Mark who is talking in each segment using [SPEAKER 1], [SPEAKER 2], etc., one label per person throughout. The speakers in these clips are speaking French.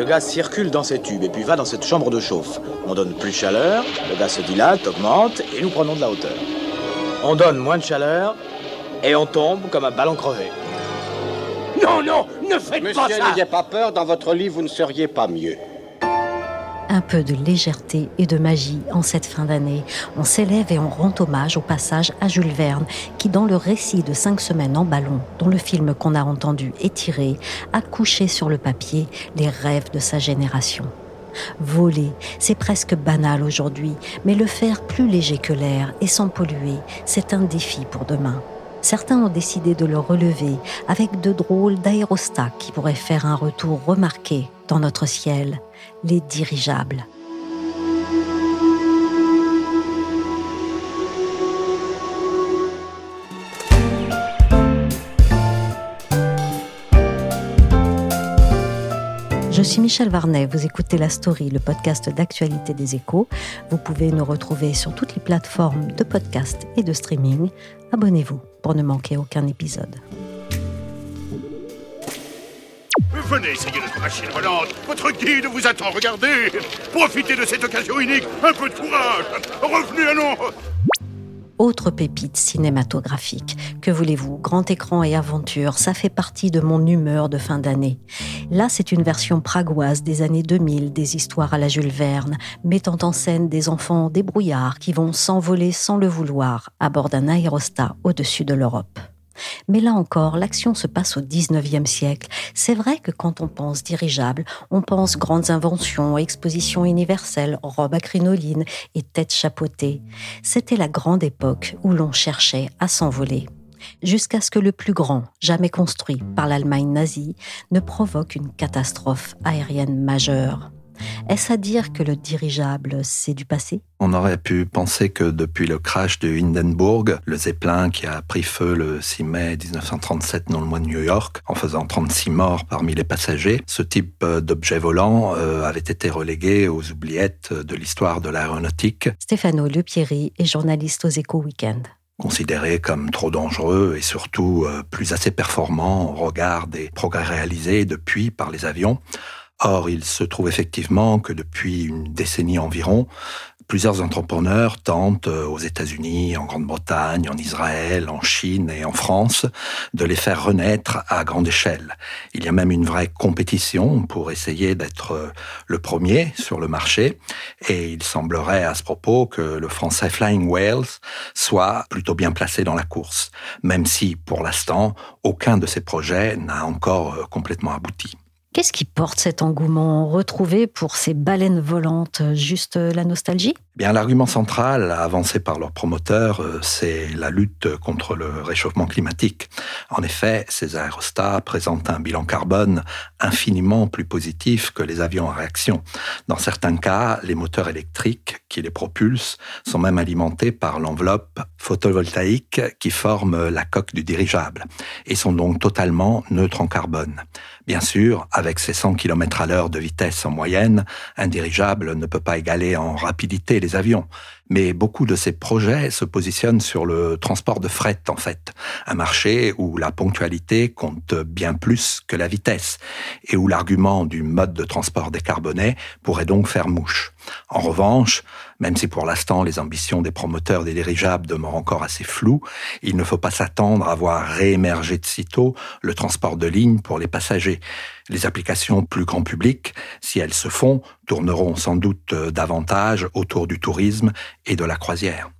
[SPEAKER 1] Le gaz circule dans ces tubes et puis va dans cette chambre de chauffe. On donne plus de chaleur, le gaz se dilate, augmente et nous prenons de la hauteur. On donne moins de chaleur et on tombe comme un ballon crevé. Non, non, ne faites pas
[SPEAKER 2] Monsieur,
[SPEAKER 1] ça
[SPEAKER 2] n'ayez pas peur, dans votre lit, vous ne seriez pas mieux.
[SPEAKER 3] Un peu de légèreté et de magie en cette fin d'année. On s'élève et on rend hommage au passage à Jules Verne, qui, dans le récit de Cinq semaines en ballon, dont le film qu'on a entendu est tiré, a couché sur le papier les rêves de sa génération. Voler, c'est presque banal aujourd'hui, mais le faire plus léger que l'air et sans polluer, c'est un défi pour demain. Certains ont décidé de le relever avec de drôles d'aérostats qui pourraient faire un retour remarqué dans notre ciel, les dirigeables. Je suis Michel Varnet, vous écoutez La Story, le podcast d'actualité des échos. Vous pouvez nous retrouver sur toutes les plateformes de podcast et de streaming. Abonnez-vous pour ne manquer aucun épisode.
[SPEAKER 4] Venez essayer notre machine volante. Votre guide vous attend, regardez. Profitez de cette occasion unique. Un peu de courage. Revenez, allons.
[SPEAKER 3] Autre pépite cinématographique. Que voulez-vous? Grand écran et aventure, ça fait partie de mon humeur de fin d'année. Là, c'est une version pragoise des années 2000 des histoires à la Jules Verne, mettant en scène des enfants débrouillards qui vont s'envoler sans le vouloir à bord d'un aérostat au-dessus de l'Europe. Mais là encore, l'action se passe au 19e siècle. C'est vrai que quand on pense dirigeable, on pense grandes inventions, expositions universelles, robes à crinoline et têtes chapeautées. C'était la grande époque où l'on cherchait à s'envoler. Jusqu'à ce que le plus grand, jamais construit par l'Allemagne nazie, ne provoque une catastrophe aérienne majeure. Est-ce à dire que le dirigeable, c'est du passé?
[SPEAKER 5] On aurait pu penser que depuis le crash de Hindenburg, le Zeppelin qui a pris feu le 6 mai 1937 dans le mois de New York, en faisant 36 morts parmi les passagers, ce type d'objet volant euh, avait été relégué aux oubliettes de l'histoire de l'aéronautique.
[SPEAKER 3] Stéphano Lepierry est journaliste aux Échos Weekend
[SPEAKER 5] considéré comme trop dangereux et surtout euh, plus assez performant au regard des progrès réalisés depuis par les avions. Or, il se trouve effectivement que depuis une décennie environ, plusieurs entrepreneurs tentent euh, aux États-Unis, en Grande-Bretagne, en Israël, en Chine et en France de les faire renaître à grande échelle. Il y a même une vraie compétition pour essayer d'être euh, le premier sur le marché et il semblerait à ce propos que le français Flying Whales soit plutôt bien placé dans la course, même si pour l'instant aucun de ces projets n'a encore euh, complètement abouti.
[SPEAKER 3] Qu'est-ce qui porte cet engouement retrouvé pour ces baleines volantes? Juste la nostalgie?
[SPEAKER 5] Bien, l'argument central avancé par leurs promoteurs, c'est la lutte contre le réchauffement climatique. En effet, ces aérostats présentent un bilan carbone infiniment plus positif que les avions à réaction. Dans certains cas, les moteurs électriques qui les propulsent sont même alimentés par l'enveloppe photovoltaïque qui forme la coque du dirigeable et sont donc totalement neutres en carbone. Bien sûr, avec ses 100 km à l'heure de vitesse en moyenne, un dirigeable ne peut pas égaler en rapidité les avions. Mais beaucoup de ces projets se positionnent sur le transport de fret, en fait. Un marché où la ponctualité compte bien plus que la vitesse et où l'argument du mode de transport décarboné pourrait donc faire mouche. En revanche, même si pour l'instant les ambitions des promoteurs des dirigeables demeurent encore assez floues, il ne faut pas s'attendre à voir réémerger de sitôt le transport de ligne pour les passagers. Les applications plus grand public, si elles se font, tourneront sans doute davantage autour du tourisme et de la croisière.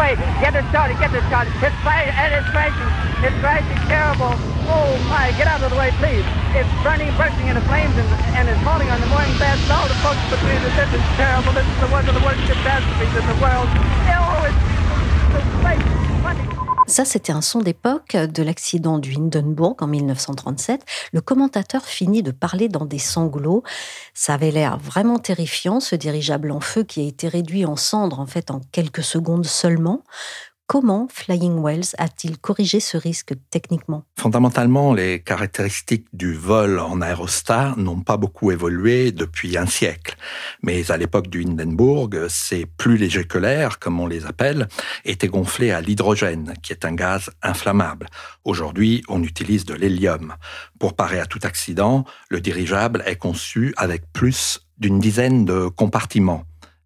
[SPEAKER 6] Wait, get it started, get it started. It's fire and it's crashing. It's crashing terrible. Oh my, get out of the way, please. It's burning, bursting into flames and, and it's falling on the mooring fast. All the folks between us, this is terrible. This is the one of the worst catastrophes in the world. Oh, it's, it's, it's,
[SPEAKER 3] Ça, c'était un son d'époque de l'accident du Hindenburg en 1937. Le commentateur finit de parler dans des sanglots. Ça avait l'air vraiment terrifiant, ce dirigeable en feu qui a été réduit en cendres en fait en quelques secondes seulement. Comment Flying Wells a-t-il corrigé ce risque techniquement?
[SPEAKER 5] Fondamentalement, les caractéristiques du vol en aérostat n'ont pas beaucoup évolué depuis un siècle. Mais à l'époque du Hindenburg, ces plus légers que l'air, comme on les appelle, étaient gonflés à l'hydrogène, qui est un gaz inflammable. Aujourd'hui, on utilise de l'hélium. Pour parer à tout accident, le dirigeable est conçu avec plus d'une dizaine de compartiments.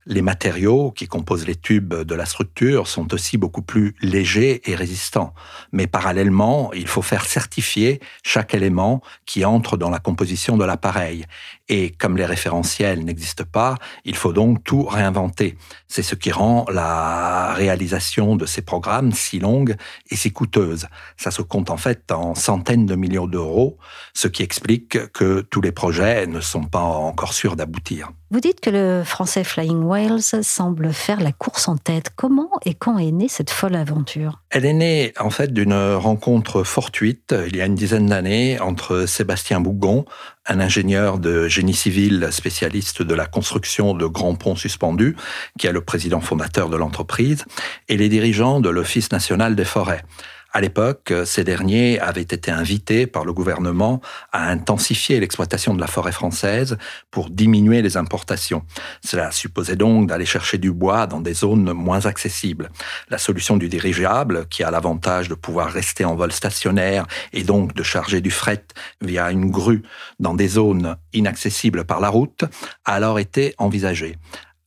[SPEAKER 5] Les matériaux qui composent les tubes de la structure sont aussi beaucoup plus légers et résistants. Mais parallèlement, il faut faire certifier chaque élément qui entre dans la composition de l'appareil. Et comme les référentiels n'existent pas, il faut donc tout réinventer. C'est ce qui rend la réalisation de ces programmes si longue et si coûteuse. Ça se compte en fait en centaines de millions d'euros, ce qui explique que tous les projets ne sont pas encore sûrs d'aboutir.
[SPEAKER 3] Vous dites que le français Flying Whales semble faire la course en tête. Comment et quand est née cette folle aventure?
[SPEAKER 5] Elle est née en fait d'une rencontre fortuite il y a une dizaine d'années entre Sébastien Bougon, un ingénieur de génie civil spécialiste de la construction de grands ponts suspendus, qui est le président fondateur de l'entreprise, et les dirigeants de l'Office national des forêts. À l'époque, ces derniers avaient été invités par le gouvernement à intensifier l'exploitation de la forêt française pour diminuer les importations. Cela supposait donc d'aller chercher du bois dans des zones moins accessibles. La solution du dirigeable, qui a l'avantage de pouvoir rester en vol stationnaire et donc de charger du fret via une grue dans des zones inaccessibles par la route, a alors été envisagée.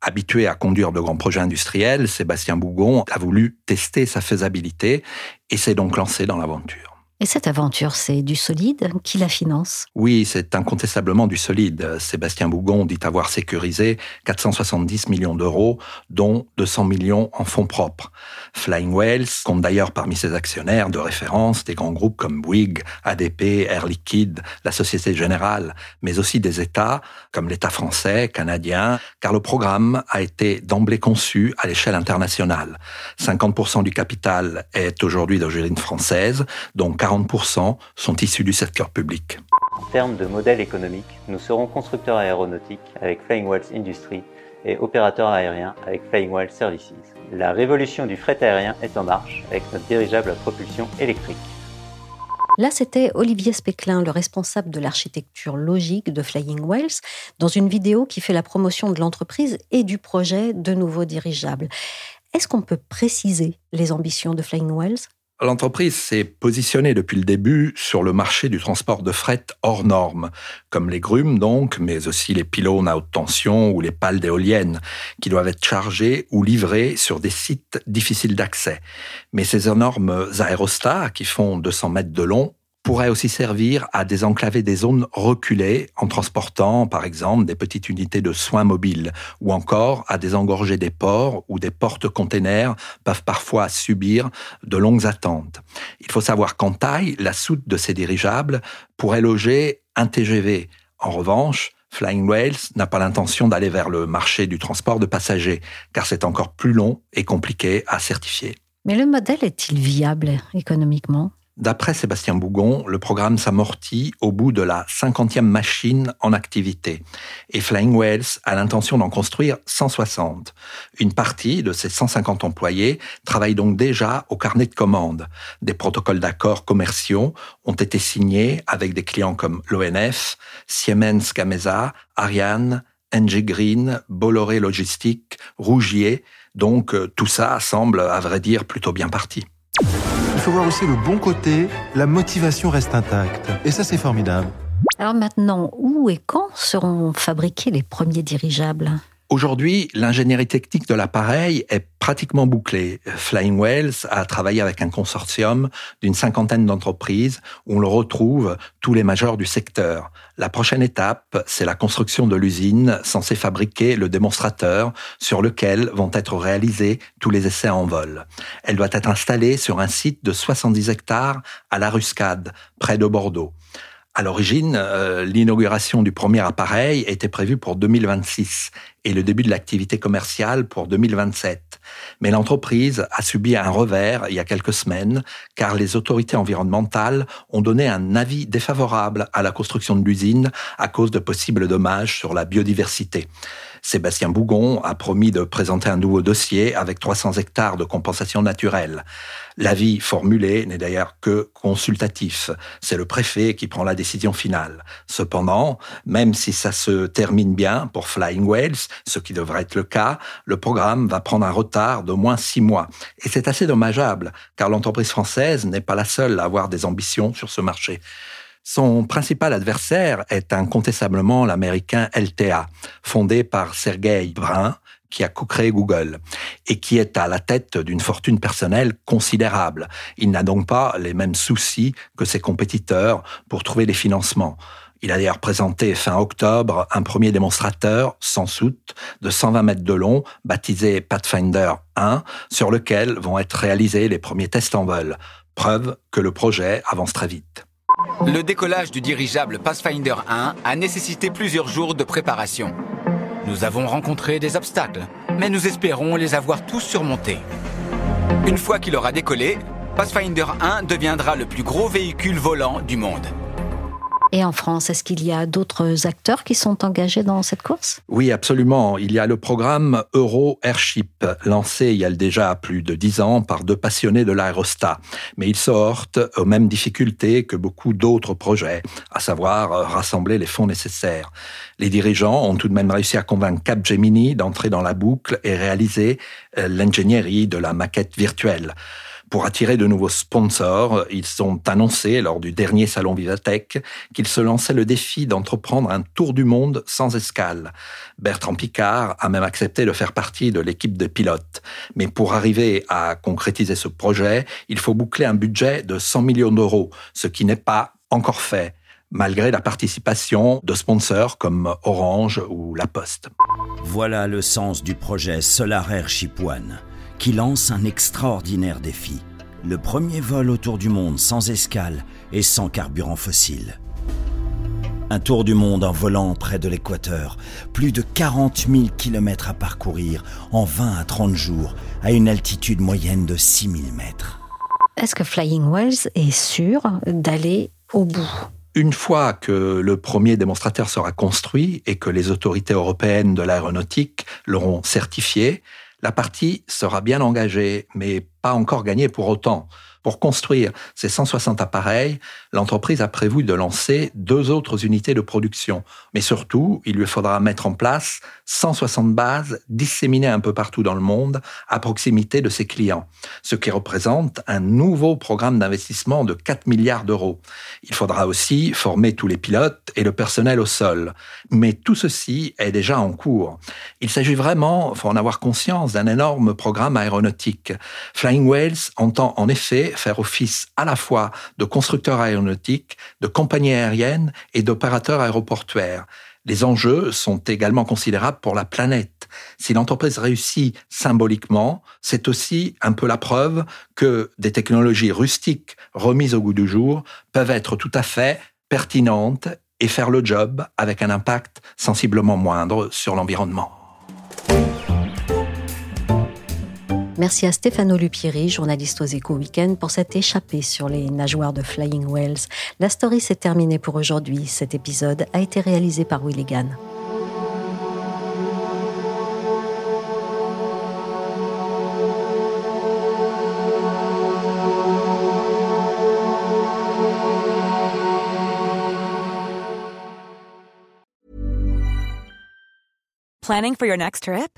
[SPEAKER 5] Habitué à conduire de grands projets industriels, Sébastien Bougon a voulu tester sa faisabilité et s'est donc lancé dans l'aventure.
[SPEAKER 3] Et cette aventure, c'est du solide Qui la finance?
[SPEAKER 5] Oui, c'est incontestablement du solide. Sébastien Bougon dit avoir sécurisé 470 millions d'euros, dont 200 millions en fonds propres. Flying Whales compte d'ailleurs parmi ses actionnaires de référence des grands groupes comme Bouygues, ADP, Air Liquide, la Société Générale, mais aussi des États comme l'État français, canadien, car le programme a été d'emblée conçu à l'échelle internationale. 50% du capital est aujourd'hui d'origine française, donc 40% sont issus du secteur public.
[SPEAKER 7] En termes de modèle économique, nous serons constructeurs aéronautiques avec Flying Whales Industry et opérateurs aériens avec Flying Whales Services. La révolution du fret aérien est en marche avec notre dirigeable à propulsion électrique.
[SPEAKER 3] Là, c'était Olivier Speclin, le responsable de l'architecture logique de Flying Whales, dans une vidéo qui fait la promotion de l'entreprise et du projet de nouveaux dirigeables. Est-ce qu'on peut préciser les ambitions de Flying Whales?
[SPEAKER 5] L'entreprise s'est positionnée depuis le début sur le marché du transport de fret hors normes, comme les grumes donc, mais aussi les pylônes à haute tension ou les pales d'éoliennes, qui doivent être chargés ou livrés sur des sites difficiles d'accès. Mais ces énormes aérostats, qui font 200 mètres de long, pourrait aussi servir à désenclaver des zones reculées en transportant, par exemple, des petites unités de soins mobiles ou encore à désengorger des ports où des portes-containers peuvent parfois subir de longues attentes. Il faut savoir qu'en taille, la soute de ces dirigeables pourrait loger un TGV. En revanche, Flying Whales n'a pas l'intention d'aller vers le marché du transport de passagers, car c'est encore plus long et compliqué à certifier.
[SPEAKER 3] Mais le modèle est-il viable économiquement?
[SPEAKER 5] D'après Sébastien Bougon, le programme s'amortit au bout de la 50e machine en activité. Et Flying Whales a l'intention d'en construire 160. Une partie de ces 150 employés travaille donc déjà au carnet de commandes. Des protocoles d'accords commerciaux ont été signés avec des clients comme l'ONF, Siemens Gamesa, Ariane, NG Green, Bolloré Logistique, Rougier. Donc euh, tout ça semble, à vrai dire, plutôt bien parti
[SPEAKER 8] il faut voir aussi le bon côté, la motivation reste intacte. Et ça, c'est formidable.
[SPEAKER 3] Alors maintenant, où et quand seront fabriqués les premiers dirigeables?
[SPEAKER 5] Aujourd'hui, l'ingénierie technique de l'appareil est pratiquement bouclée. Flying Whales a travaillé avec un consortium d'une cinquantaine d'entreprises où on le retrouve tous les majeurs du secteur. La prochaine étape, c'est la construction de l'usine censée fabriquer le démonstrateur sur lequel vont être réalisés tous les essais en vol. Elle doit être installée sur un site de 70 hectares à La Ruscade, près de Bordeaux. À l'origine, euh, l'inauguration du premier appareil était prévue pour 2026 et le début de l'activité commerciale pour 2027. Mais l'entreprise a subi un revers il y a quelques semaines car les autorités environnementales ont donné un avis défavorable à la construction de l'usine à cause de possibles dommages sur la biodiversité. Sébastien Bougon a promis de présenter un nouveau dossier avec 300 hectares de compensation naturelle. L'avis formulé n'est d'ailleurs que consultatif. C'est le préfet qui prend la décision finale. Cependant, même si ça se termine bien pour Flying Whales, ce qui devrait être le cas, le programme va prendre un retard d'au moins six mois. Et c'est assez dommageable, car l'entreprise française n'est pas la seule à avoir des ambitions sur ce marché. Son principal adversaire est incontestablement l'américain LTA, fondé par Sergey Brin, qui a co-créé Google et qui est à la tête d'une fortune personnelle considérable. Il n'a donc pas les mêmes soucis que ses compétiteurs pour trouver les financements. Il a d'ailleurs présenté fin octobre un premier démonstrateur sans soute de 120 mètres de long, baptisé Pathfinder 1, sur lequel vont être réalisés les premiers tests en vol. Preuve que le projet avance très vite.
[SPEAKER 9] Le décollage du dirigeable Pathfinder 1 a nécessité plusieurs jours de préparation. Nous avons rencontré des obstacles, mais nous espérons les avoir tous surmontés. Une fois qu'il aura décollé, Pathfinder 1 deviendra le plus gros véhicule volant du monde.
[SPEAKER 3] Et en France, est-ce qu'il y a d'autres acteurs qui sont engagés dans cette course?
[SPEAKER 5] Oui, absolument. Il y a le programme Euro Airship, lancé il y a déjà plus de dix ans par deux passionnés de l'aérostat. Mais il se heurte aux mêmes difficultés que beaucoup d'autres projets, à savoir euh, rassembler les fonds nécessaires. Les dirigeants ont tout de même réussi à convaincre Capgemini d'entrer dans la boucle et réaliser euh, l'ingénierie de la maquette virtuelle. Pour attirer de nouveaux sponsors, ils ont annoncé lors du dernier salon Vivatech qu'ils se lançaient le défi d'entreprendre un tour du monde sans escale. Bertrand Picard a même accepté de faire partie de l'équipe de pilotes. Mais pour arriver à concrétiser ce projet, il faut boucler un budget de 100 millions d'euros, ce qui n'est pas encore fait malgré la participation de sponsors comme Orange ou La Poste.
[SPEAKER 10] Voilà le sens du projet Solar Airship One qui lance un extraordinaire défi. Le premier vol autour du monde sans escale et sans carburant fossile. Un tour du monde en volant près de l'équateur, plus de 40 000 km à parcourir en 20 à 30 jours à une altitude moyenne de 6 000 mètres.
[SPEAKER 3] Est-ce que Flying Wells est sûr d'aller au bout?
[SPEAKER 5] Une fois que le premier démonstrateur sera construit et que les autorités européennes de l'aéronautique l'auront certifié, la partie sera bien engagée, mais pas encore gagnée pour autant. Pour construire ces 160 appareils, l'entreprise a prévu de lancer deux autres unités de production. Mais surtout, il lui faudra mettre en place 160 bases disséminées un peu partout dans le monde à proximité de ses clients, ce qui représente un nouveau programme d'investissement de 4 milliards d'euros. Il faudra aussi former tous les pilotes et le personnel au sol. Mais tout ceci est déjà en cours. Il s'agit vraiment, faut en avoir conscience, d'un énorme programme aéronautique. Flying Whales entend en effet faire office à la fois de constructeur aéronautique, de compagnie aérienne et d'opérateur aéroportuaire. Les enjeux sont également considérables pour la planète. Si l'entreprise réussit symboliquement, c'est aussi un peu la preuve que des technologies rustiques remises au goût du jour peuvent être tout à fait pertinentes et faire le job avec un impact sensiblement moindre sur l'environnement.
[SPEAKER 3] Merci à Stefano Lupieri, journaliste aux Échos Weekend, pour cette échappée sur les nageoires de Flying Whales. La story s'est terminée pour aujourd'hui. Cet épisode a été réalisé par Willigan.
[SPEAKER 11] Planning for your next trip?